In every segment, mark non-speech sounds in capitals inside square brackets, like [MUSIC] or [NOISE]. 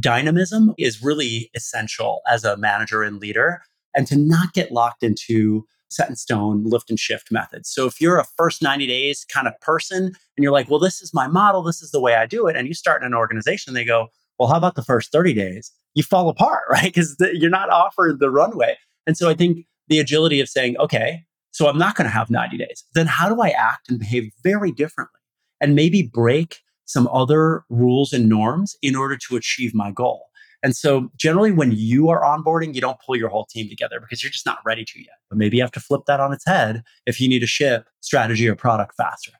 dynamism is really essential as a manager and leader and to not get locked into set in stone lift and shift methods. So if you're a first 90 days kind of person and you're like, well, this is my model, this is the way I do it, and you start in an organization, they go, well, how about the first 30 days? You fall apart, [LAUGHS] right? Because you're not offered the runway. And so I think the agility of saying, okay, so I'm not going to have 90 days. Then how do I act and behave very differently and maybe break some other rules and norms in order to achieve my goal? And so generally when you are onboarding, you don't pull your whole team together because you're just not ready to yet. But maybe you have to flip that on its head if you need to ship strategy or product faster.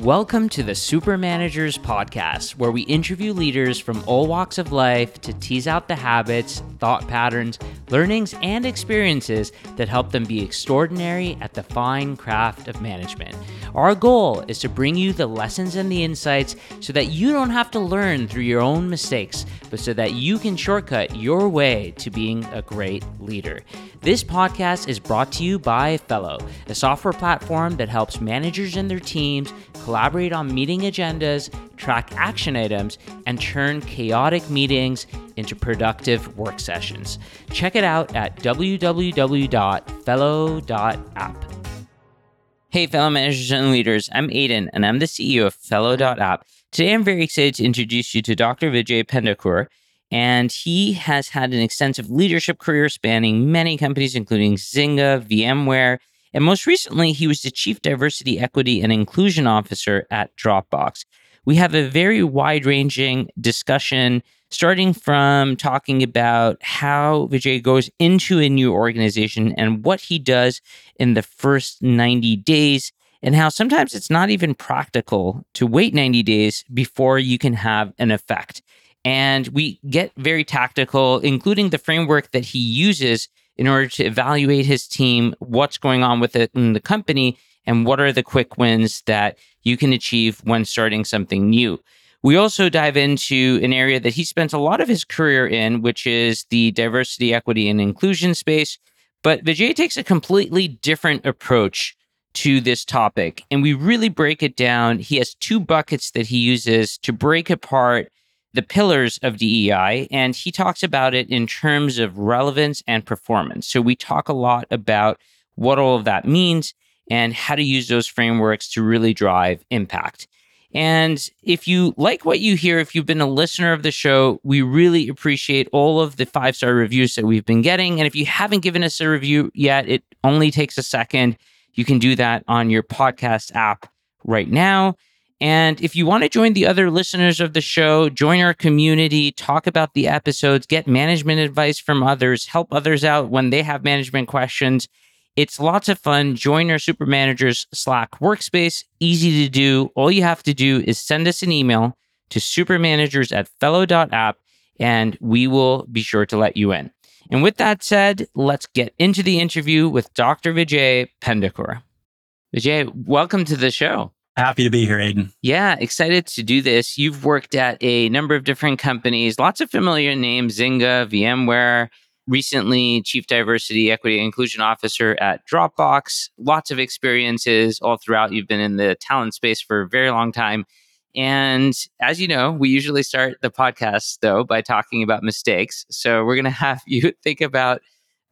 Welcome to the Super Managers Podcast, where we interview leaders from all walks of life to tease out the habits, thought patterns, learnings, and experiences that help them be extraordinary at the fine craft of management. Our goal is to bring you the lessons and the insights so that you don't have to learn through your own mistakes, but so that you can shortcut your way to being a great leader. This podcast is brought to you by Fellow, a software platform that helps managers and their teams collaborate on meeting agendas, track action items, and turn chaotic meetings into productive work sessions. Check it out at www.fellow.app. Hey, fellow managers and leaders, I'm Aydin, and I'm the CEO of Fellow.app. Today, I'm very excited to introduce you to Dr. Vijay Pendakur and he has had an extensive leadership career spanning many companies, including Zynga, VMware, and most recently, he was the Chief Diversity, Equity, and Inclusion Officer at Dropbox. We have a very wide ranging discussion, starting from talking about how Vijay goes into a new organization and what he does in the first 90 days, and how sometimes it's not even practical to wait 90 days before you can have an effect. And we get very tactical, including the framework that he uses in order to evaluate his team, what's going on with it in the company, and what are the quick wins that you can achieve when starting something new. We also dive into an area that he spent a lot of his career in, which is the diversity, equity, and inclusion space. But Vijay takes a completely different approach to this topic, and we really break it down. He has two buckets that he uses to break apart the pillars of DEI, and he talks about it in terms of relevance and performance. So we talk a lot about what all of that means and how to use those frameworks to really drive impact. And if you like what you hear, if you've been a listener of the show, we really appreciate all of the five star reviews that we've been getting. And if you haven't given us a review yet, it only takes a second. You can do that on your podcast app right now. And if you want to join the other listeners of the show, join our community, talk about the episodes, get management advice from others, help others out when they have management questions. It's lots of fun. Join our Super Managers Slack workspace. Easy to do. All you have to do is send us an email to supermanagers at fellow.app and we will be sure to let you in. And with that said, let's get into the interview with Dr. Vijay Pendakur. Vijay, welcome to the show. Happy to be here, Aydin. Yeah, excited to do this. You've worked at a number of different companies, lots of familiar names Zynga, VMware, recently Chief Diversity, Equity, and Inclusion Officer at Dropbox. Lots of experiences all throughout. You've been in the talent space for a very long time. And as you know, we usually start the podcast, though, by talking about mistakes. So we're going [LAUGHS] to have you think about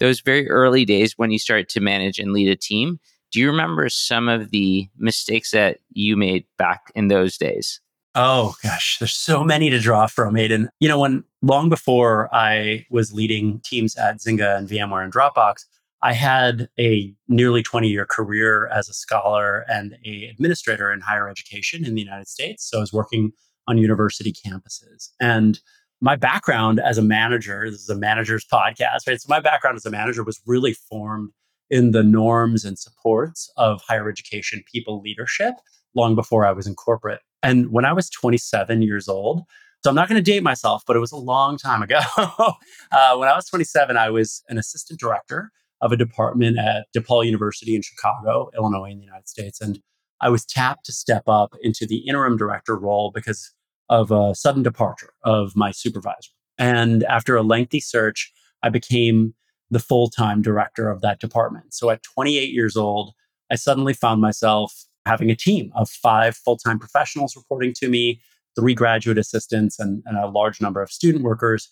those very early days when you start to manage and lead a team do you remember some of the mistakes that you made back in those days? Oh gosh, there's so many to draw from, Aydin. You know, when long before I was leading teams at Zynga and VMware and Dropbox, I had a nearly 20 year career as a scholar and a administrator in higher education in the United States. So I was working on university campuses. And my background as a manager, this is a manager's podcast, right? So my background as a manager was really formed in the norms and supports of higher education people leadership long before I was in corporate. And when I was 27 years old, so I'm not going to date myself, but it was a long time ago. [LAUGHS] uh, when I was 27, I was an assistant director of a department at DePaul University in Chicago, Illinois, in the United States. And I was tapped to step up into the interim director role because of a sudden departure of my supervisor. And after a lengthy search, I became the full time director of that department. So at 28 years old, I suddenly found myself having a team of five full time professionals reporting to me, three graduate assistants and, and a large number of student workers.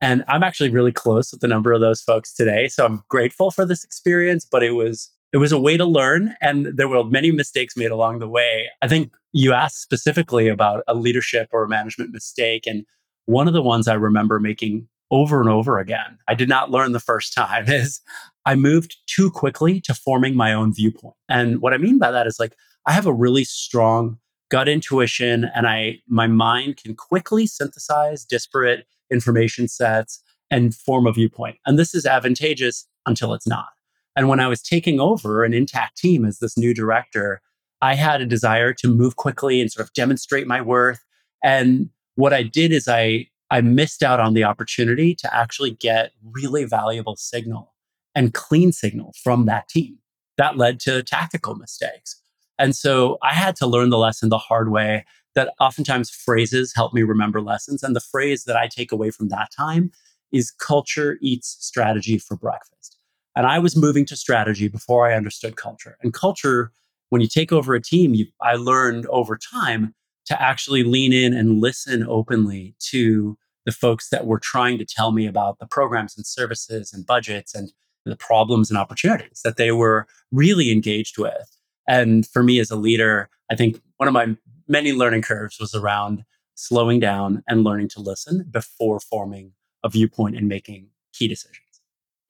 And I'm actually really close with a number of those folks today. So I'm grateful for this experience, but it was it was a way to learn and there were many mistakes made along the way. I think you asked specifically about a leadership or a management mistake and one of the ones I remember making over and over again, I did not learn the first time, [LAUGHS] is I moved too quickly to forming my own viewpoint. And what I mean by that is like, I have a really strong gut intuition and I, my mind can quickly synthesize disparate information sets and form a viewpoint. And this is advantageous until it's not. And when I was taking over an intact team as this new director, I had a desire to move quickly and sort of demonstrate my worth. And what I did is I I missed out on the opportunity to actually get really valuable signal and clean signal from that team. That led to tactical mistakes. And so I had to learn the lesson the hard way that oftentimes phrases help me remember lessons. And the phrase that I take away from that time is culture eats strategy for breakfast. And I was moving to strategy before I understood culture. And culture, when you take over a team, you, I learned over time to actually lean in and listen openly to the folks that were trying to tell me about the programs and services and budgets and the problems and opportunities that they were really engaged with. And for me as a leader, I think one of my many learning curves was around slowing down and learning to listen before forming a viewpoint and making key decisions.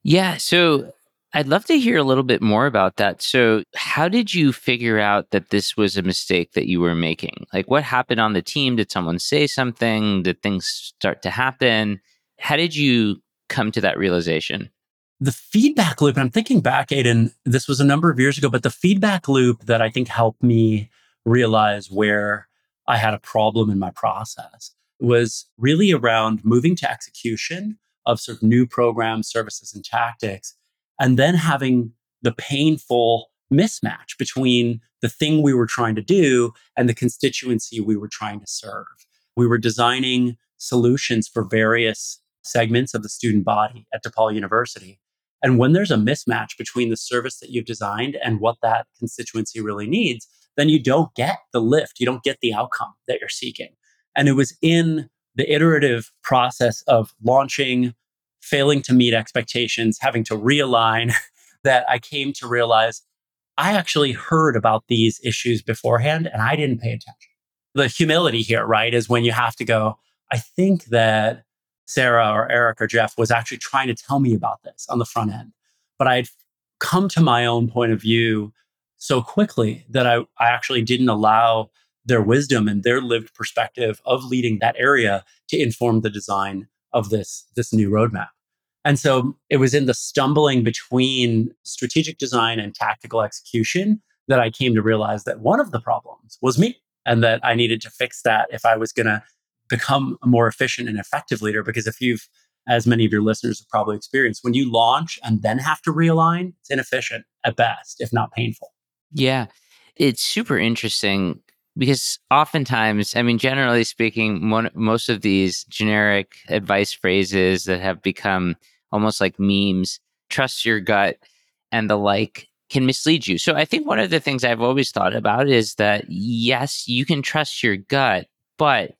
Yeah. So I'd love to hear a little bit more about that. So, how did you figure out that this was a mistake that you were making? Like, what happened on the team? Did someone say something? Did things start to happen? How did you come to that realization? The feedback loop, I'm thinking back, Aydin, this was a number of years ago, but the feedback loop that I think helped me realize where I had a problem in my process was really around moving to execution of sort of new programs, services, and tactics and then having the painful mismatch between the thing we were trying to do and the constituency we were trying to serve. We were designing solutions for various segments of the student body at DePaul University. And when there's a mismatch between the service that you've designed and what that constituency really needs, then you don't get the lift, you don't get the outcome that you're seeking. And it was in the iterative process of launching failing to meet expectations, having to realign, [LAUGHS] that I came to realize I actually heard about these issues beforehand and I didn't pay attention. The humility here, right, is when you have to go, I think that Sarah or Eric or Jeff was actually trying to tell me about this on the front end. But I'd come to my own point of view so quickly that I, I actually didn't allow their wisdom and their lived perspective of leading that area to inform the design of this, this new roadmap. And so it was in the stumbling between strategic design and tactical execution that I came to realize that one of the problems was me and that I needed to fix that if I was going to become a more efficient and effective leader. Because if you've, as many of your listeners have probably experienced, when you launch and then have to realign, it's inefficient at best, if not painful. Yeah. It's super interesting because oftentimes, I mean, generally speaking, most of these generic advice phrases that have become almost like memes, trust your gut and the like, can mislead you. So I think one of the things I've always thought about is that yes, you can trust your gut, but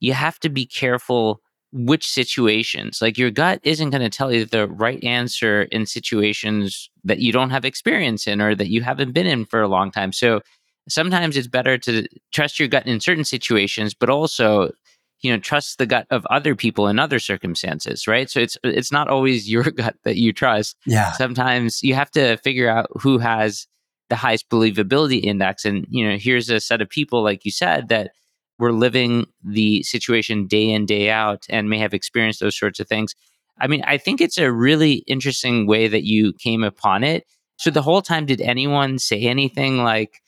you have to be careful which situations. Like your gut isn't going to tell you the right answer in situations that you don't have experience in or that you haven't been in for a long time. So sometimes it's better to trust your gut in certain situations, but also you know trust the gut of other people in other circumstances right? So it's it's not always [LAUGHS] your gut that you trust. Yeah. Sometimes you have to figure out who has the highest believability index. And you know here's a set of people like you said that were living the situation day in day out and may have experienced those sorts of things. I mean i think it's a really interesting way that you came upon it. So the whole time did anyone say anything like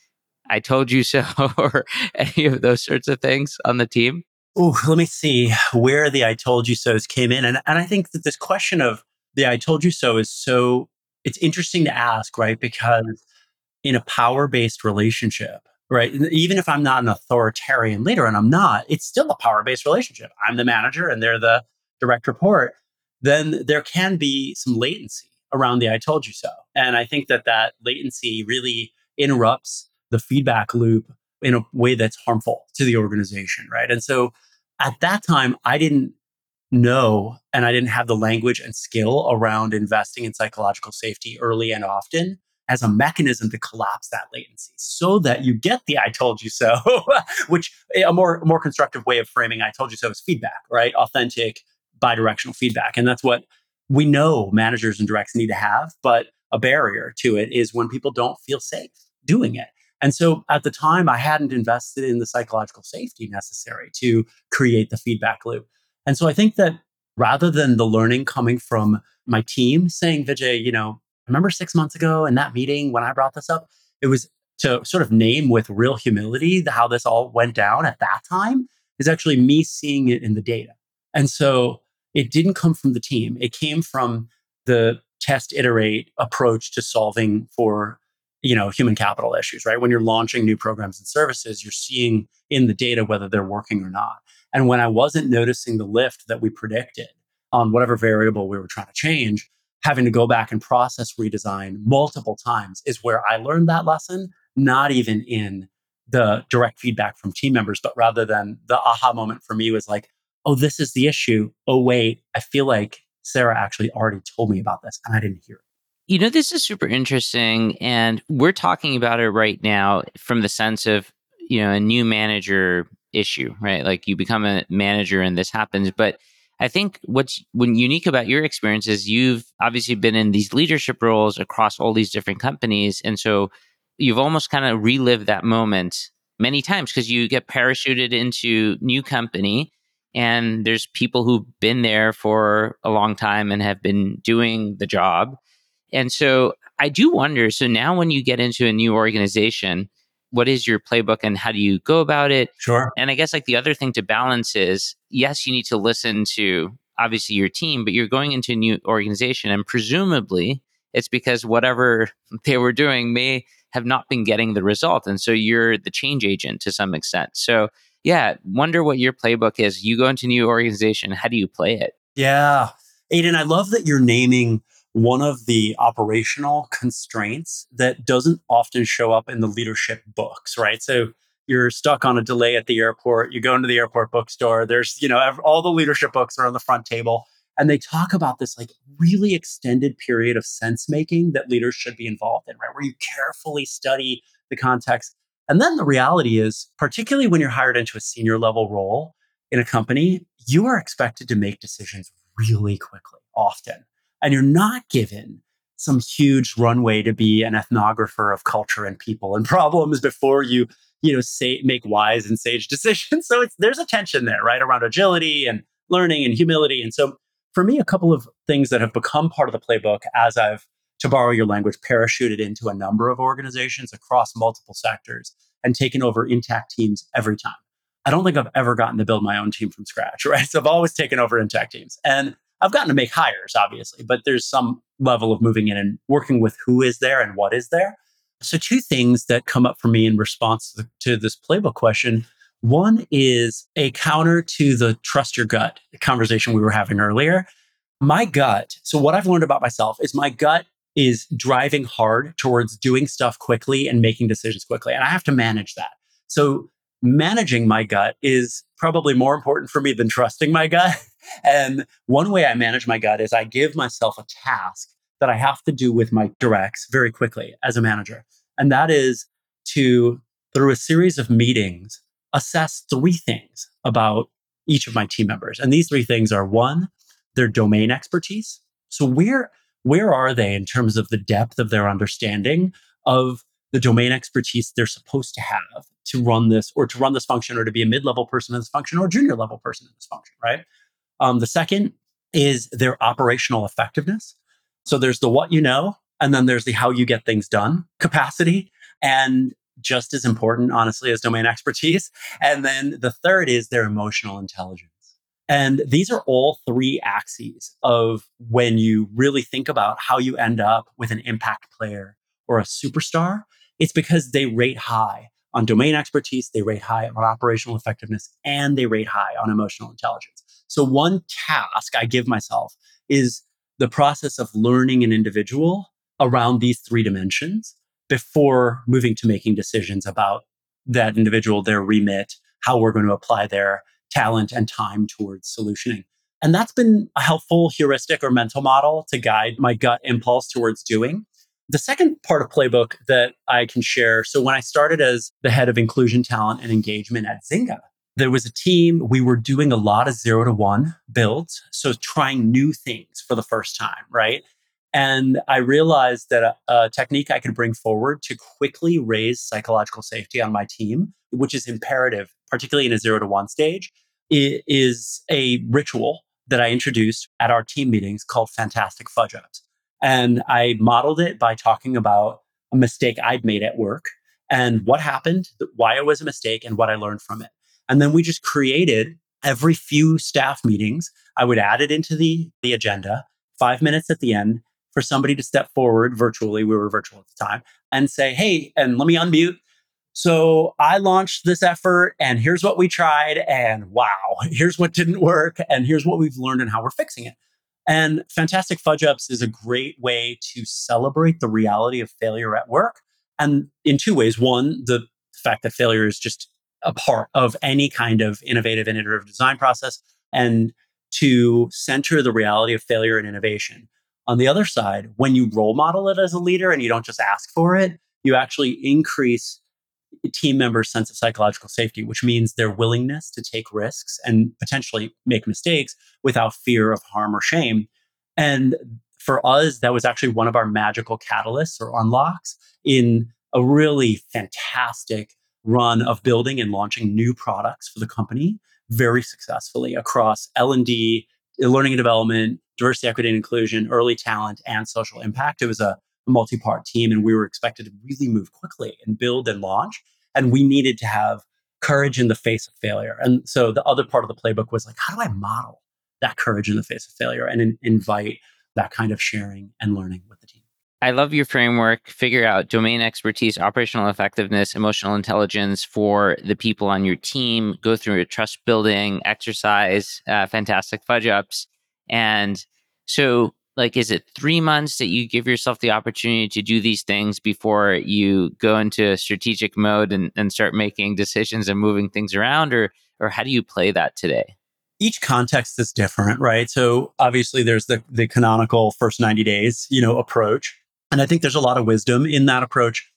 I told you so, [LAUGHS] or any of those sorts of things on the team? Oh, let me see where the I told you so's came in. And, and I think that this question of the I told you so is so, it's interesting to ask, right? Because in a power based relationship, right? Even if I'm not an authoritarian leader, and I'm not, it's still a power based relationship. I'm the manager and they're the direct report. Then there can be some latency around the I told you so. And I think that that latency really interrupts the feedback loop in a way that's harmful to the organization, right? And so at that time, I didn't know and I didn't have the language and skill around investing in psychological safety early and often as a mechanism to collapse that latency so that you get the I told you so, [LAUGHS] which eh, a more, more constructive way of framing I told you so is feedback, right? Authentic, bidirectional feedback. And that's what we know managers and directs need to have. But a barrier to it is when people don't feel safe doing it. And so at the time, I hadn't invested in the psychological safety necessary to create the feedback loop. And so I think that rather than the learning coming from my team saying, Vijay, you know, remember six months ago in that meeting when I brought this up, it was to sort of name with real humility how this all went down at that time is actually me seeing it in the data. And so it didn't come from the team. It came from the test iterate approach to solving for you know human capital issues right? When you're launching new programs and services you're seeing in the data whether they're working or not. And when i wasn't noticing the lift that we predicted on whatever variable we were trying to change having to go back and process redesign multiple times is where i learned that lesson not even in the direct feedback from team members but rather than the aha moment for me was like oh this is the issue. Oh wait i feel like sarah actually already told me about this and i didn't hear it you know, this is super interesting. And we're talking about it right now from the sense of, you know, a new manager issue, right? Like you become a manager and this happens. But I think what's when unique about your experience is you've obviously been in these leadership roles across all these different companies. And so you've almost kind of relived that moment many times because you get parachuted into new company and there's people who've been there for a long time and have been doing the job and so I do wonder so now when you get into a new organization, what is your playbook and how do you go about it? Sure. And I guess like the other thing to balance is yes, you need to listen to obviously your team, but you're going into a new organization and presumably it's because whatever [LAUGHS] they were doing may have not been getting the result. And so you're the change agent to some extent. So yeah, wonder what your playbook is. You go into a new organization, how do you play it? Yeah. Aydin, I love that you're naming one of the operational constraints that doesn't often show up in the leadership books, right? So you're stuck on a delay at the airport, you go into the airport bookstore, there's, you know, all the leadership books are on the front table. And they talk about this like really extended period of sense making that leaders should be involved in, right? Where you carefully study the context. And then the reality is, particularly when you're hired into a senior level role in a company, you are expected to make decisions really quickly, often and you're not given some huge runway to be an ethnographer of culture and people and [LAUGHS] problems before you you know say make wise and sage [LAUGHS] decisions. So it's there's a tension there right around agility and learning and humility. And so for me a couple of things that have become part of the playbook as i've to borrow your language parachuted into a number of organizations across multiple sectors and taken over intact teams every time. I don't think i've ever gotten to build my own team from scratch [LAUGHS] right? So i've always taken over intact teams. And I've gotten to make hires, obviously, but there's some level of moving in and working with who is there and what is there. So, two things that come up for me in response to, this playbook question. One is a counter to the trust your gut conversation we were having earlier. My gut, so what I've learned about myself is my gut is driving hard towards doing stuff quickly and making decisions quickly. And I have to manage that. So, managing my gut is probably more important for me than trusting my gut. [LAUGHS] And one way I manage my gut is I give myself a task that I have to do with my directs very quickly as a manager. And that is to, through a series of meetings, assess three things about each of my team members. And these three things are one, their domain expertise. So where where are they in terms of the depth of their understanding of the domain expertise they're supposed to have to run this or to run this function or to be a mid-level person in this function or a junior level person in this function, right? Um, the second is their operational effectiveness. So there's the what you know, and then there's the how you get things done capacity. And just as important, honestly, as domain [LAUGHS] expertise. And then the third is their emotional intelligence. And these are all three axes of when you really think about how you end up with an impact player or a superstar. It's because they rate high on domain expertise, they rate high on operational effectiveness, and they rate high on emotional intelligence. So, one task I give myself is the process of learning an individual around these three dimensions before moving to making decisions about that individual, their remit, how we're going to apply their talent and time towards solutioning. And that's been a helpful heuristic or mental model to guide my gut impulse towards doing. The second part of Playbook that I can share so, when I started as the head of inclusion, talent, and engagement at Zynga, there was a team, we were doing a lot of zero to one builds. So, trying new things for the first time, right? And I realized that a, a, technique I could bring forward to quickly raise psychological safety on my team, which is imperative, particularly in a zero to one stage, is a ritual that I introduced at our team meetings called Fantastic Fudge Ups. And I modeled it by talking about a mistake I'd made at work and what happened, why it was a mistake, and what I learned from it. And then we just created every few staff meetings, I would add it into the, the agenda, five minutes at the end for somebody to step forward virtually. We were virtual at the time and say, hey, and let me unmute. So I launched this effort and here's what we tried. And wow, [LAUGHS] here's what didn't work. And here's what we've learned and how we're fixing it. And Fantastic Fudge Ups is a great way to celebrate the reality of failure at work. And in two ways. One, the fact that failure is just a part of any kind of innovative and iterative design process. And to center the reality of failure and innovation. On the other side, when you role model it as a leader and you don't just ask for it, you actually increase team members' sense of psychological safety, which means their willingness to take risks and potentially make mistakes without fear of harm or shame. And for us, that was actually one of our magical catalysts or unlocks in a really fantastic run of building and launching new products for the company very successfully across L&D, learning and development, diversity, equity and inclusion, early talent, and social impact. It was a multi-part team and we were expected to really move quickly and build and launch and we needed to have courage in the face of failure and so the other part of the playbook was like how do i model that courage in the face of failure and in, invite that kind of sharing and learning with the team I love your framework. Figure out domain expertise, operational effectiveness, emotional intelligence for the people on your team. Go through a trust building exercise, uh, fantastic fudge ups. And so like is it three months that you give yourself the opportunity to do these things before you go into a strategic mode and, and start making decisions and moving things around or or how do you play that today each context is different right so obviously there's the the canonical first 90 days you know approach and i think there's a lot of wisdom in that approach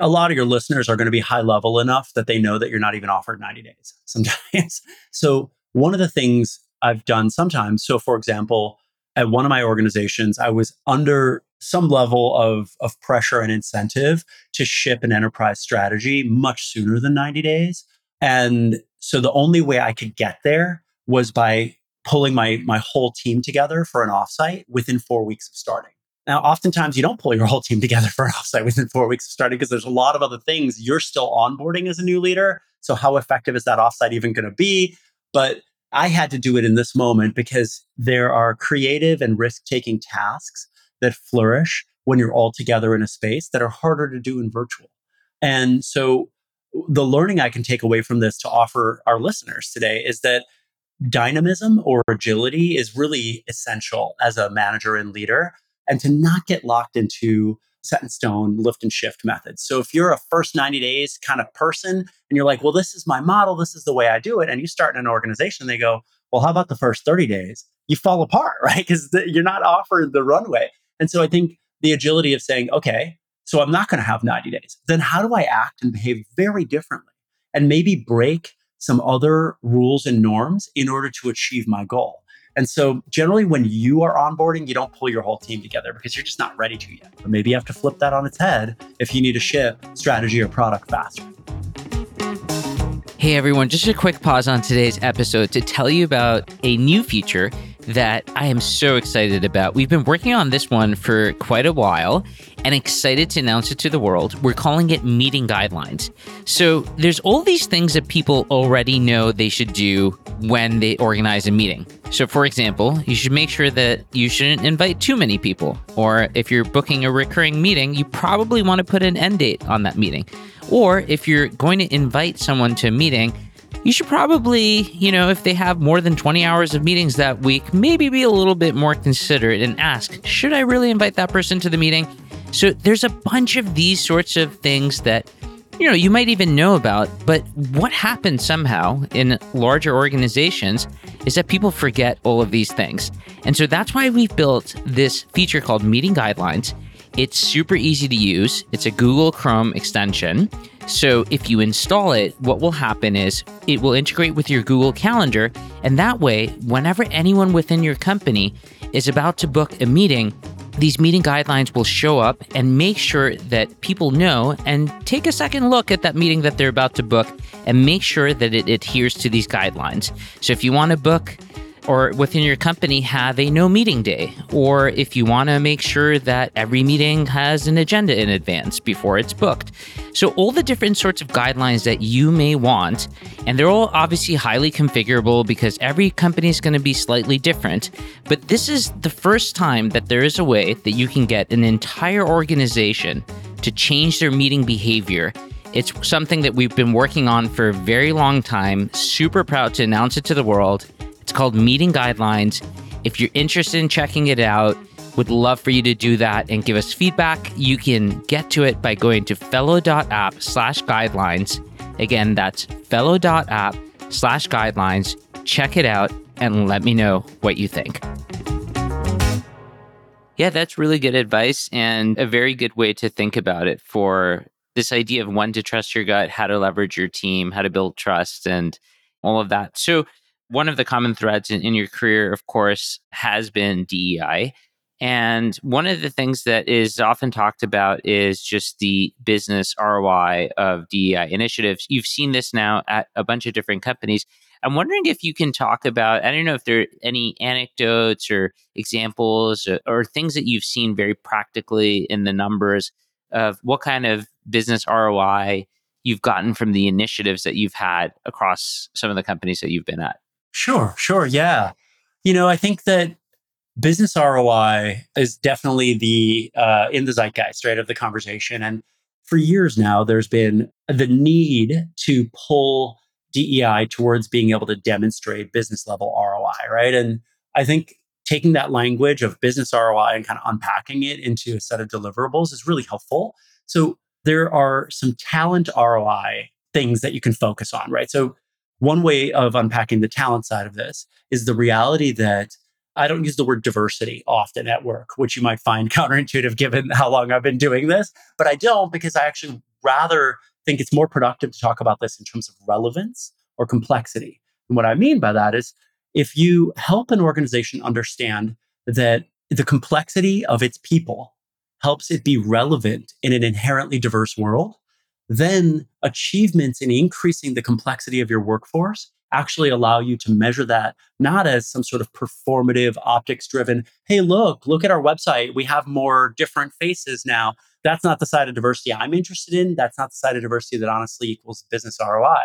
a lot of your listeners are going to be high level enough that they know that you're not even offered 90 days [LAUGHS] sometimes so one of the things i've done sometimes so for example at one of my organizations, I was under some level of, of pressure and incentive to ship an enterprise strategy much sooner than 90 days. And so the only way I could get there was by pulling my, my whole team together for an offsite within four weeks of starting. Now, oftentimes you don't pull your whole team together for an offsite within four weeks of starting because there's a lot of other things you're still onboarding as a new leader. So, how effective is that offsite even going to be? But I had to do it in this moment because there are creative and risk taking tasks that flourish when you're all together in a space that are harder to do in virtual. And so the learning I can take away from this to offer our listeners today is that dynamism or agility is really essential as a manager and leader and to not get locked into set in stone lift and shift methods. So if you're a first 90 days kind of person and you're like, well, this is my model, this is the way I do it, and you start in an organization, they go, well, how about the first 30 days? You fall apart, [LAUGHS] right? Because you're not offered the runway. And so I think the agility of saying, okay, so I'm not going to have 90 days. Then how do I act and behave very differently and maybe break some other rules and norms in order to achieve my goal? And so generally when you are onboarding, you don't pull your whole team together because you're just not ready to yet. But maybe you have to flip that on its head if you need to ship strategy or product faster. Hey everyone, just a quick pause on today's episode to tell you about a new feature that I am so excited about. We've been working on this one for quite a while and excited to announce it to the world. We're calling it meeting guidelines. So there's all these things that people already know they should do when they organize a meeting. So, for example, you should make sure that you shouldn't invite too many people. Or if you're booking a recurring meeting, you probably want to put an end date on that meeting. Or if you're going to invite someone to a meeting, you should probably, you know, if they have more than 20 hours of meetings that week, maybe be a little bit more considerate and ask, should I really invite that person to the meeting? So there's a bunch of these sorts of things that you know you might even know about. But what happens somehow in larger organizations is that people forget all of these things, and so that's why we've built this feature called Meeting Guidelines. It's super easy to use. It's a Google Chrome extension. So if you install it, what will happen is it will integrate with your Google Calendar. And that way, whenever anyone within your company is about to book a meeting, these meeting guidelines will show up and make sure that people know and take a second look at that meeting that they're about to book and make sure that it adheres to these guidelines. So if you want to book or within your company have a no meeting day, or if you want to make sure that every meeting has an agenda in advance before it's booked. So, all the different sorts of guidelines that you may want, and they're all obviously highly configurable because every company is going to be slightly different. But this is the first time that there is a way that you can get an entire organization to change their meeting behavior it's something that we've been working on for a very long time. Super proud to announce it to the world. It's called Meeting Guidelines. If you're interested in checking it out, would love for you to do that and give us feedback. You can get to it by going to fellow.app slash guidelines. Again, that's fellow.app slash guidelines. Check it out and let me know what you think. Yeah, that's really good advice and a very good way to think about it for this idea of when to trust your gut, how to leverage your team, how to build trust, and all of that. So, one of the common threads in, in your career, of course, has been DEI. And one of the things that is often talked about is just the business ROI of DEI initiatives. You've seen this now at a bunch of different companies. I'm wondering if you can talk about, I don't know if there are any anecdotes or examples or, or things that you've seen very practically in the numbers of what kind of business ROI you've gotten from the initiatives that you've had across some of the companies that you've been at. Sure, sure. Yeah. You know, I think that business ROI is definitely the uh, in the zeitgeist, right, of the conversation. And for years now, there's been the need to pull DEI towards being able to demonstrate business level ROI, right? And I think taking that language of business ROI and kind of unpacking it into a set of deliverables is really helpful. So there are some talent ROI things that you can focus on, right? So one way of unpacking the talent side of this is the reality that I don't use the word diversity often at work, which you might find [LAUGHS] counterintuitive given how long I've been doing this, but I don't because I actually rather think it's more productive to talk about this in terms of relevance or complexity. And what I mean by that is if you help an organization understand that the complexity of its people helps it be relevant in an inherently diverse world, then achievements in increasing the complexity of your workforce actually allow you to measure that not as some sort of performative optics driven hey look look at our website. We have more different faces now. That's not the side of diversity i'm interested in. That's not the side of diversity that honestly equals business roi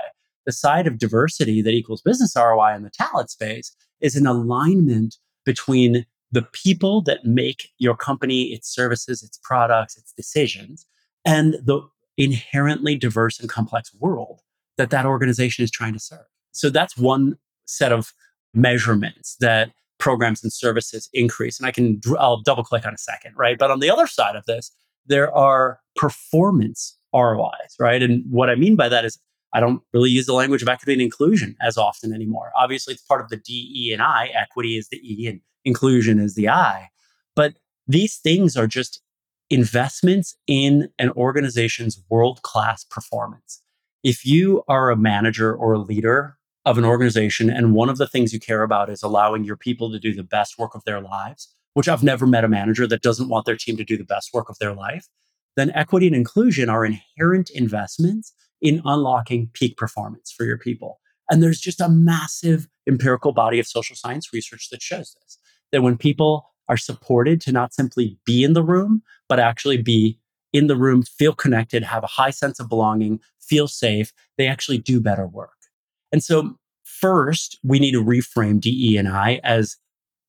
the side of diversity that equals business roi in the talent space is an alignment between the people that make your company its services its products its decisions and the inherently diverse and complex world that that organization is trying to serve. So that's one set of measurements that programs and services increase. And I can, I'll double click on a second, right? But on the other side of this, there are performance ROIs, right? And what I mean by that is I don't really use the language of equity and inclusion as often anymore. Obviously, it's part of the D, E, and I. Equity is the E and inclusion is the I. But these things are just investments in an organization's world class performance. If you are a manager or a leader of an organization, and one of the things you care about is allowing your people to do the best work of their lives, which I've never met a manager that doesn't want their team to do the best work of their life, then equity and inclusion are inherent investments in unlocking peak performance for your people. And there's just a massive empirical body of social science research that shows this that when people are supported to not simply be in the room, but actually be in the room, feel connected, have a high sense of belonging, feel safe, they actually do better work. And so, first, we need to reframe DE and I as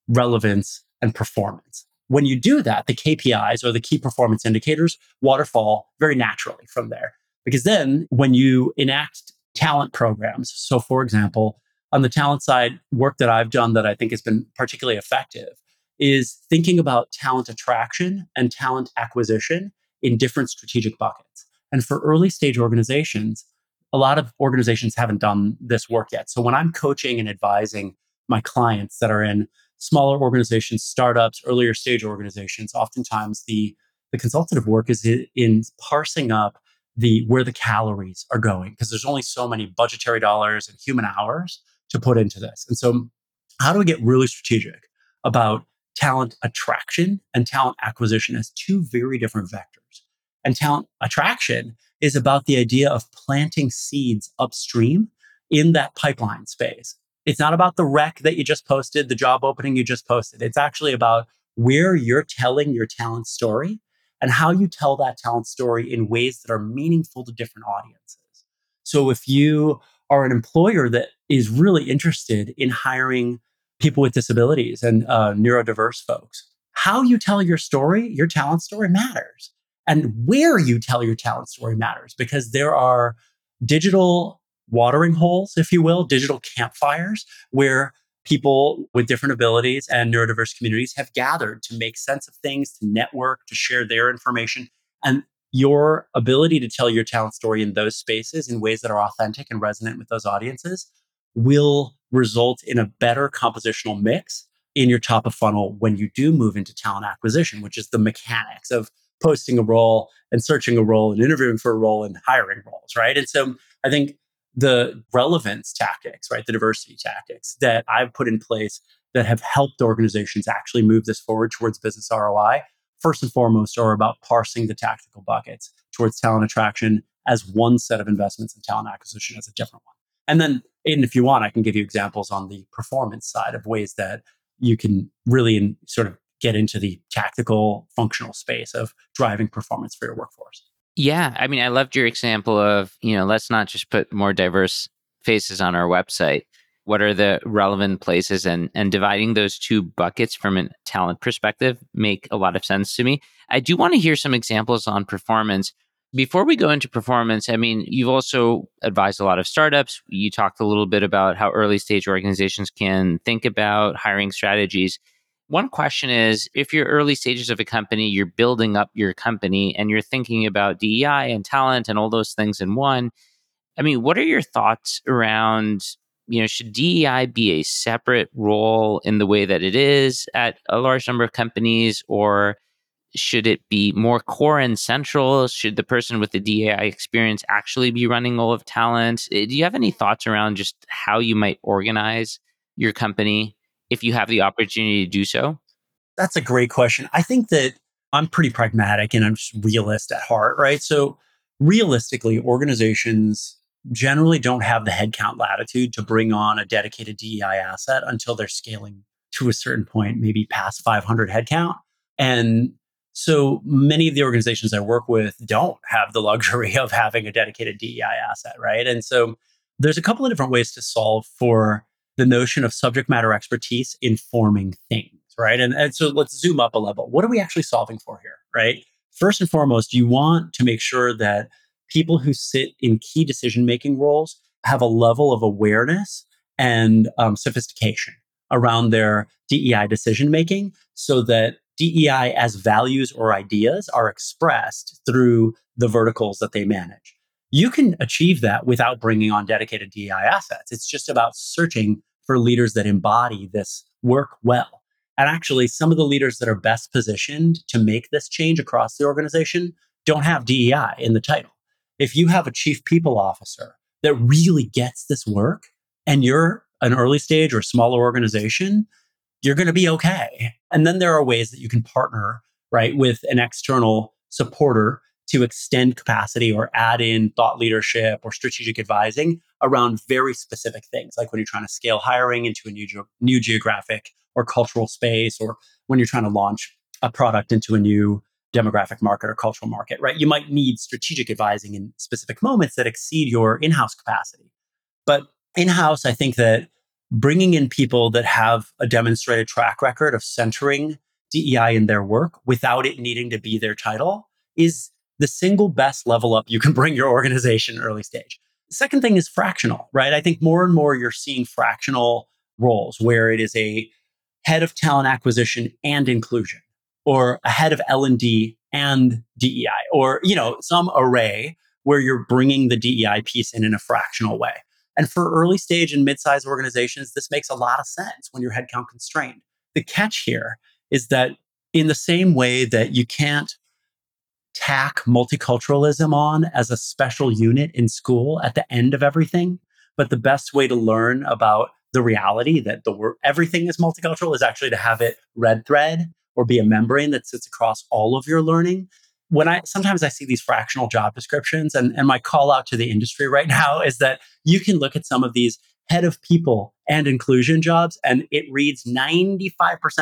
relevance and performance. When you do that, the KPIs or the key performance indicators waterfall very naturally from there. Because then, when you enact talent programs, so for example, on the talent side, work that I've done that I think has been particularly effective is thinking about talent attraction and talent acquisition in different strategic buckets. And for early stage organizations, a lot of organizations haven't done this work yet. So when I'm coaching and advising my clients that are in smaller organizations, startups, earlier stage organizations, oftentimes the the consultative work is in parsing up the where the calories are going because there's only so many budgetary dollars and human hours to put into this. And so how do we get really strategic about talent attraction and talent acquisition as two very different vectors? And talent attraction is about the idea of planting seeds upstream in that pipeline space. It's not about the rec that you just posted, the job opening you just posted. It's actually about where you're telling your talent story and how you tell that talent story in ways that are meaningful to different audiences. So if you are an employer that is really interested in hiring people with disabilities and uh, neurodiverse folks, how you tell your story, your talent story matters. And where you tell your talent story matters because there are digital watering holes, if you will, digital campfires where people with different abilities and neurodiverse communities have gathered to make sense of things, to network, to share their information. And your ability to tell your talent story in those spaces in ways that are authentic and resonant with those audiences will result in a better compositional mix in your top of funnel when you do move into talent acquisition, which is the mechanics of posting a role and searching a role and interviewing for a role and hiring roles, right? And so I think the relevance tactics, right, the diversity tactics that I've put in place that have helped organizations actually move this forward towards business ROI, first and foremost, are about parsing the tactical buckets towards talent attraction as one set of investments and talent acquisition as a different one. And then, Aydin, if you want, I can give you examples on the performance side of ways that you can really in, sort of get into the tactical functional space of driving performance for your workforce. Yeah, I mean, I loved your example of, you know, let's not just put more diverse faces on our website. What are the relevant places and and dividing those two buckets from a talent perspective make a lot of sense to me. I do want to hear some examples on performance. Before we go into performance, I mean, you've also advised a lot of startups. You talked a little bit about how early stage organizations can think about hiring strategies. One question is if you're early stages of a company, you're building up your company and you're thinking about DEI and talent and all those things in one. I mean, what are your thoughts around, you know, should DEI be a separate role in the way that it is at a large number of companies or should it be more core and central? Should the person with the DEI experience actually be running all of talent? Eh, do you have any thoughts around just how you might organize your company if you have the opportunity to do so? That's a great question. I think that I'm pretty pragmatic and I'm just realist at heart, right? So, realistically, organizations generally don't have the headcount latitude to bring on a dedicated DEI asset until they're scaling to a certain point, maybe past 500 headcount. And so many of the organizations I work with don't have the luxury [LAUGHS] of having a dedicated DEI asset, right? And so there's a couple of different ways to solve for the notion of subject matter expertise informing things, right? And, and so let's zoom up a level. What are we actually solving for here, right? First and foremost, you want to make sure that people who sit in key decision making roles have a level of awareness and um, sophistication around their DEI decision making so that DEI as values or ideas are expressed through the verticals that they manage. You can achieve that without bringing on dedicated DEI assets. It's just about searching for leaders that embody this work well. And actually, some of the leaders that are best positioned to make this change across the organization don't have DEI in the title. If you have a chief people officer that really gets this work and you're an early stage or smaller organization, you're going to be okay. And then there are ways that you can partner, right, with an external supporter to extend capacity or add in thought leadership or strategic advising around very specific things, like when you're trying to scale hiring into a new, ge- new geographic or cultural space, or when you're trying to launch a product into a new demographic market or cultural market, right? You might need strategic advising in specific moments that exceed your in house capacity. But in house, I think that bringing in people that have a demonstrated track record of centering DEI in their work without it needing to be their title is the single best level up you can bring your organization early stage. Second thing is fractional, right? I think more and more you're seeing fractional roles where it is a head of talent acquisition and inclusion or a head of L&D and DEI, or you know, some array where you're bringing the DEI piece in in a fractional way. And for early stage and mid-sized organizations, this makes a lot of sense when you're headcount constrained. The catch here is that in the same way that you can't tack multiculturalism on as a special unit in school at the end of everything, but the best way to learn about the reality that the word everything is multicultural is actually to have it red thread or be a membrane that sits across all of your learning when I sometimes I see these fractional job descriptions, and, and my call out to the industry right [LAUGHS] now is that you can look at some of these head of people and inclusion jobs, and it reads 95%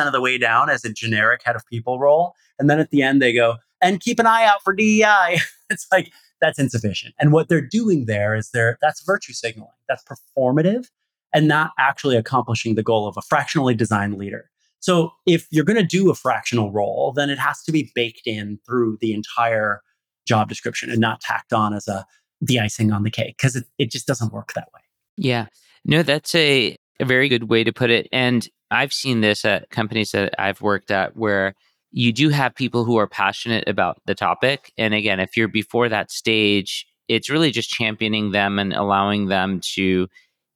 of the way down as a generic head of people role. And then at the end, they go, and keep an eye out for DEI. [LAUGHS] it's like, that's insufficient. And what they're doing there is they're that's virtue signaling, that's performative and not actually accomplishing the goal of a fractionally designed leader. So if you're going to do a fractional role, then it has to be baked in through the entire job description and not tacked on as a the icing on the cake because it, it just doesn't work that way. Yeah. No, that's a, a very good way to put it. And I've seen this at companies that I've worked at where you do have people who are passionate about the topic. And again, if you're before that stage, it's really just championing them and allowing them to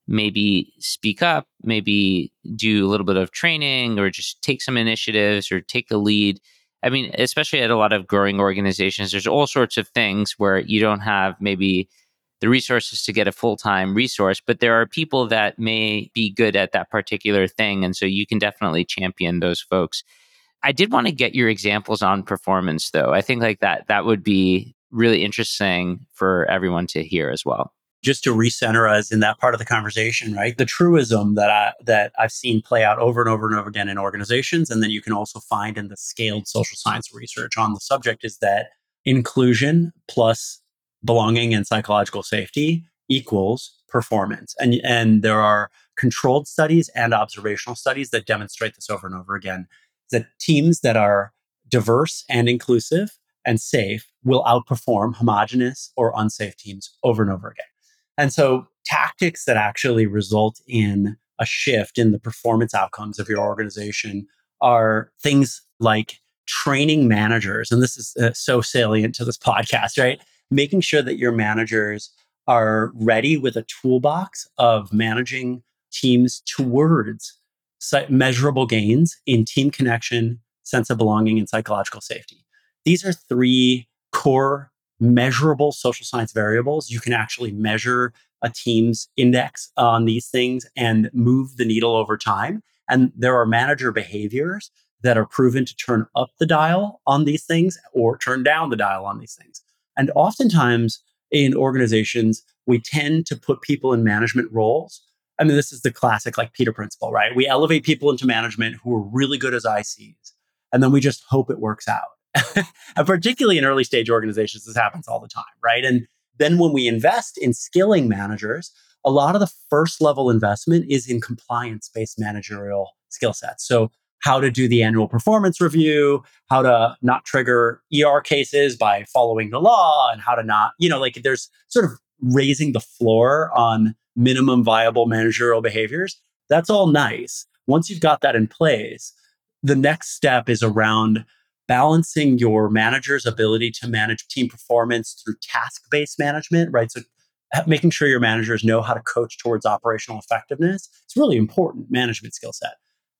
maybe speak up, maybe do a little bit of training or just take some initiatives or take the lead. I mean, especially at a lot of growing organizations, there's all sorts of things where you don't have maybe the resources to get a full time resource, but there are people that may be good at that particular thing. And so you can definitely champion those folks. I did want to get your examples on performance though. I think like that that would be really interesting for everyone to hear as well just to recenter us in that part of the conversation, right? The truism that I that I've seen play out over and over and over again in organizations, and then you can also find in the scaled social science research on the subject is that inclusion plus belonging and psychological safety equals performance. And and there are controlled studies and observational studies that demonstrate this over and over again. That teams that are diverse and inclusive and safe will outperform homogenous or unsafe teams over and over again. And so tactics that actually result in a shift in the performance outcomes of your organization are things like training managers. And this is uh, so salient to this podcast, right? Making sure that your managers are ready with a toolbox of managing teams towards measurable gains in team connection, sense of belonging, and psychological safety. These are three core measurable social science variables. You can actually measure a team's index on these things and move the needle over time. And there are manager behaviors that are proven to turn up the dial on these things or turn down the dial on these things. And oftentimes in organizations, we tend to put people in management roles. I mean, this is the classic like Peter principle, right? We elevate people into management who are really good as ICs, and then we just hope it works out. [LAUGHS] particularly in early stage organizations, this happens all the time, right? And then when we invest in skilling managers, a lot of the first level investment is in compliance based managerial skill sets. So, how to do the annual performance review, how to not trigger ER cases by following the law, and how to not, you know, like there's sort of raising the floor on minimum viable managerial behaviors. That's all nice. Once you've got that in place, the next step is around balancing your manager's ability to manage team performance through task based management, right? So making sure your managers know how to coach towards operational effectiveness. It's really important management skill set.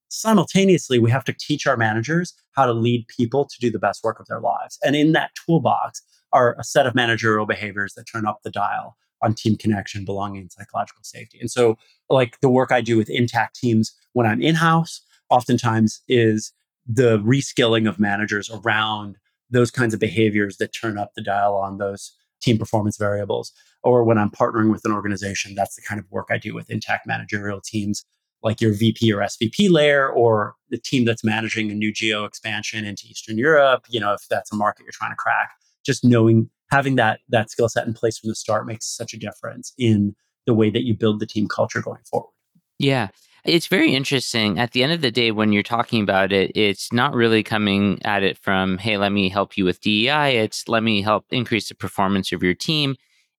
Simultaneously, we have to teach our managers how to lead people to do the best work of their lives. And in that toolbox are a set of managerial behaviors that turn up the dial on team connection, belonging, psychological safety. And so, like the work I do with intact teams when I'm in house, oftentimes is the reskilling of managers around those kinds of behaviors that turn up the dial on those team performance variables. Or when I'm partnering with an organization, that's the kind of work I do with intact managerial teams, like your VP or SVP layer, or the team that's managing a new geo expansion into Eastern Europe. You know, if that's a market you're trying to crack, just knowing having that that skill set in place from the start makes such a difference in the way that you build the team culture going forward. Yeah. It's very interesting. At the end of the day, when you're talking about it, it's not really coming at it from, hey, let me help you with DEI. It's let me help increase the performance of your team.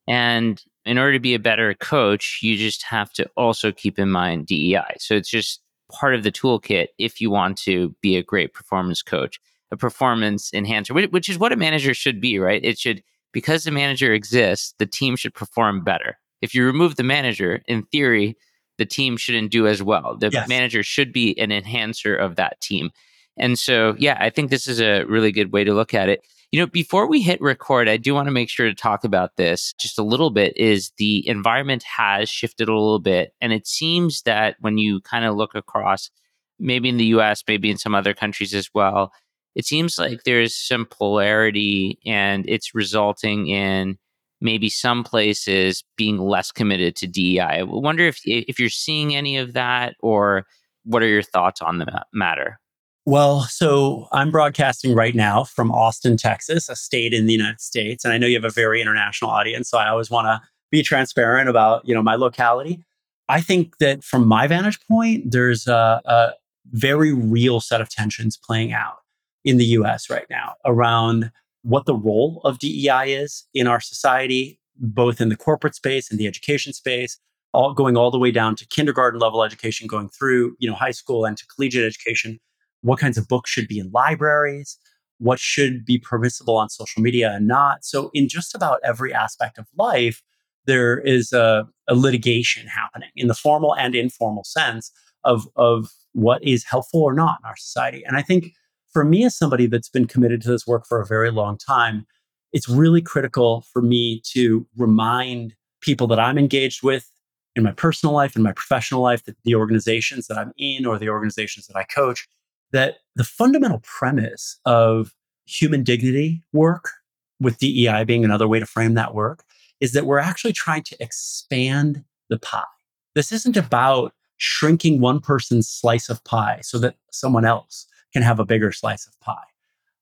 And in order to be a better coach, you just have to also keep in mind DEI. So it's just part of the toolkit if you want to be a great performance coach. a performance enhancer, which, is what a manager should be, right? It should, because the manager exists, the team should perform better. If you remove the manager, in theory, the team shouldn't do as well. The Yes. manager should be an enhancer of that team. And so, yeah, I think this is a really good way to look at it. You know, before we hit record, I do want to make sure to talk about this just a little bit is the environment has shifted a little bit and it seems that when you kind of look across maybe in the US, maybe in some other countries as well, it seems like there's some polarity and it's resulting in maybe some places being less committed to DEI. I wonder if if you're seeing any of that or what are your thoughts on the matter? Well, so I'm broadcasting right now from Austin, Texas, a state in the United States, and I know you have a very international audience, so I always want to be transparent about you know my locality. I think that from my vantage point, there's a, a very real set of tensions playing out in the U.S. right now around what the role of DEI is in our society, both in the corporate space and the education space, all going all the way down to kindergarten level education, going through you know high school and to collegiate education what kinds of books should be in libraries, what should be permissible on social media and not. So, in just about every aspect of life, there is a, a litigation happening in the formal and informal sense of, of what is helpful or not in our society. And I think for me, as somebody that's been committed to this work for a very long time, it's really critical for me to remind people that I'm engaged with in my personal life, in my professional life, that the organizations that I'm in or the organizations that I coach, that the fundamental premise of human dignity work, with DEI being another way to frame that work, is that we're actually trying to expand the pie. This isn't about shrinking one person's slice of pie so that someone else can have a bigger slice of pie.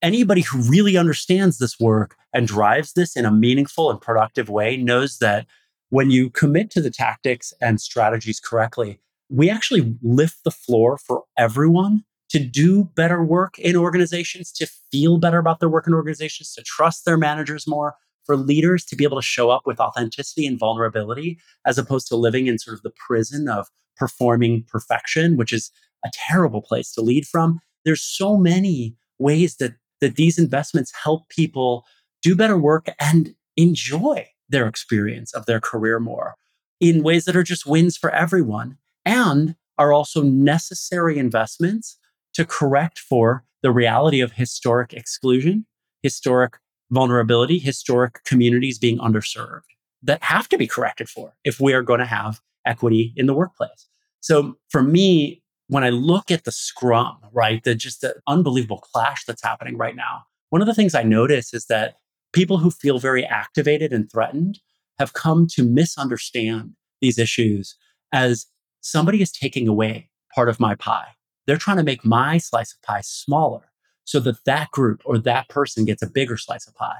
Anybody who really understands this work and drives this in a meaningful and productive way knows that when you commit to the tactics and strategies correctly, we actually lift the floor for everyone to do better work in organizations, to feel better about their work in organizations, to trust their managers more, for leaders to be able to show up with authenticity and vulnerability, as opposed to living in sort of the prison of performing perfection, which is a terrible place to lead from. There's so many ways that, that these investments help people do better work and enjoy their experience of their career more in ways that are just wins for everyone and are also necessary investments to correct for the reality of historic exclusion, historic vulnerability, historic communities being underserved that have to be corrected for if we are going to have equity in the workplace. So for me, when I look at the scrum, right, the just the unbelievable clash that's happening right now, one of the things I notice is that people who feel very activated and threatened have come to misunderstand these issues as somebody is taking away part of my pie. They're trying to make my slice of pie smaller so that that group or that person gets a bigger slice of pie.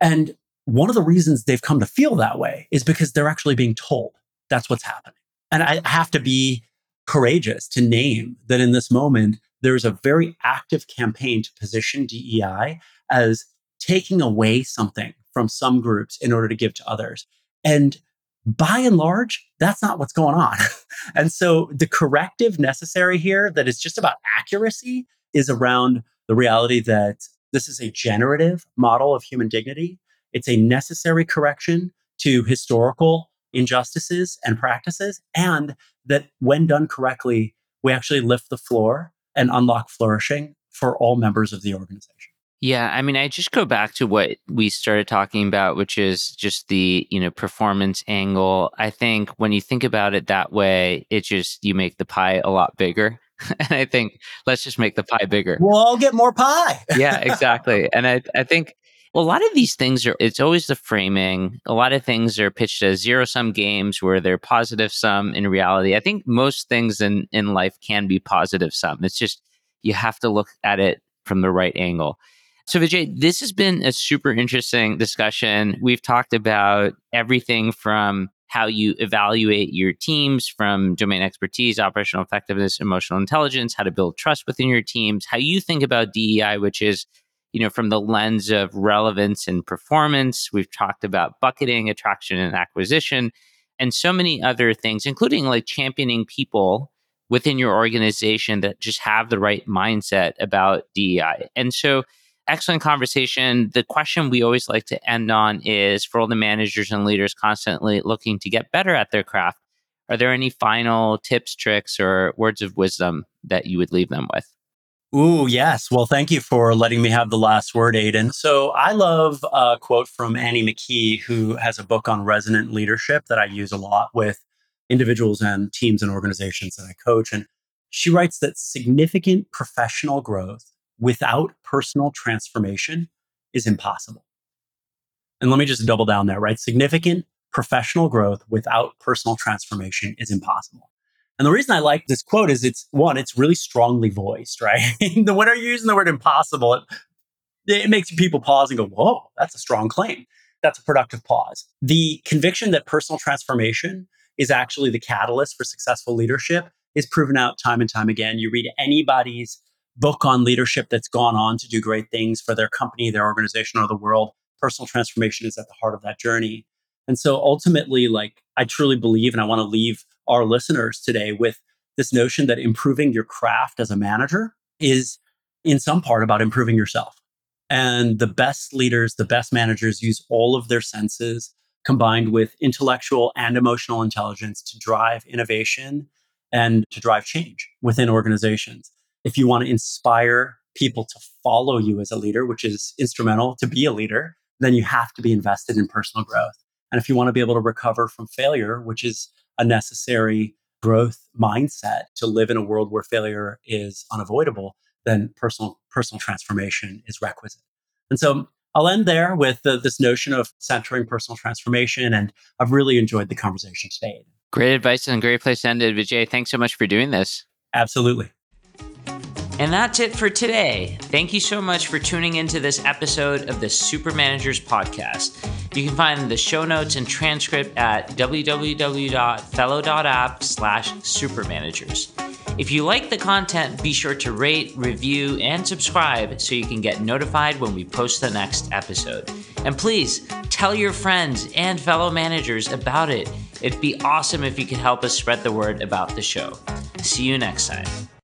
And one of the reasons they've come to feel that way is because they're actually being told that's what's happening. And I have to be courageous to name that in this moment, there's a very active campaign to position DEI as taking away something from some groups in order to give to others. And by and large, that's not what's going on. [LAUGHS] and so the corrective necessary here that is just about accuracy is around the reality that this is a generative model of human dignity. It's a necessary correction to historical injustices and practices. And that when done correctly, we actually lift the floor and unlock flourishing for all members of the organization. Yeah, I mean, I just go back to what we started talking about, which is just the you know performance angle. I think when you think about it that way, it just you make the pie a lot bigger. [LAUGHS] and I think let's just make the pie bigger. We'll all get more pie. yeah, [LAUGHS] exactly. And I I think a lot of these things are it's always the framing. A lot of things are pitched as zero sum games where they're positive sum in reality. I think most things in in life can be positive sum. It's just you have to look at it from the right angle. So, Vijay, this has been a super interesting discussion. We've talked about everything from how you evaluate your teams from domain expertise, operational effectiveness, emotional intelligence, how to build trust within your teams, how you think about DEI, which is, you know, from the lens of relevance and performance. We've talked about bucketing, attraction and acquisition, and so many other things, including like championing people within your organization that just have the right mindset about DEI. And so, excellent conversation. The question we always like to end on is for all the managers and leaders constantly looking to get better at their craft, are there any final tips, tricks, or words of wisdom that you would leave them with? Ooh, yes. Well, thank you for letting me have the last word, Aydin. So I love a quote from Annie McKee, who has a book on resonant leadership that I use a lot with individuals and teams and organizations that I coach. And she writes that significant professional growth without personal transformation is impossible. And let me just double down there, right? Significant professional growth without personal transformation is impossible. And the reason I like this quote is it's one, it's really strongly voiced, right? [LAUGHS] the when you're using the word impossible, it, it makes people pause and go, whoa, that's a strong claim. That's a productive pause. The conviction that personal transformation is actually the catalyst for successful leadership is proven out time and time again. You read anybody's book on leadership that's gone on to do great things for their company, their organization, or the world. Personal transformation is at the heart of that journey. And so ultimately, like I truly believe, and I want to leave our listeners today with this notion that improving your craft as a manager is in some part about improving yourself. And the best leaders, the best managers use all of their senses combined with intellectual and emotional intelligence to drive innovation and to drive change within organizations. If you want to inspire people to follow you as a leader, which is instrumental to be a leader, then you have to be invested in personal growth. And if you want to be able to recover from failure, which is a necessary growth mindset to live in a world where failure is unavoidable, then personal personal transformation is requisite. And so I'll end there with uh, this notion of centering personal transformation. And I've really enjoyed the conversation today. Great advice and great place to end it, Vijay. Thanks so much for doing this. Absolutely. And that's it for today. Thank you so much for tuning into this episode of the Super Managers Podcast. You can find the show notes and transcript at www.fellow.app slash supermanagers. If you like the content, be sure to rate, review, and subscribe so you can get notified when we post the next episode. And please tell your friends and fellow managers about it. It'd be awesome if you could help us spread the word about the show. See you next time.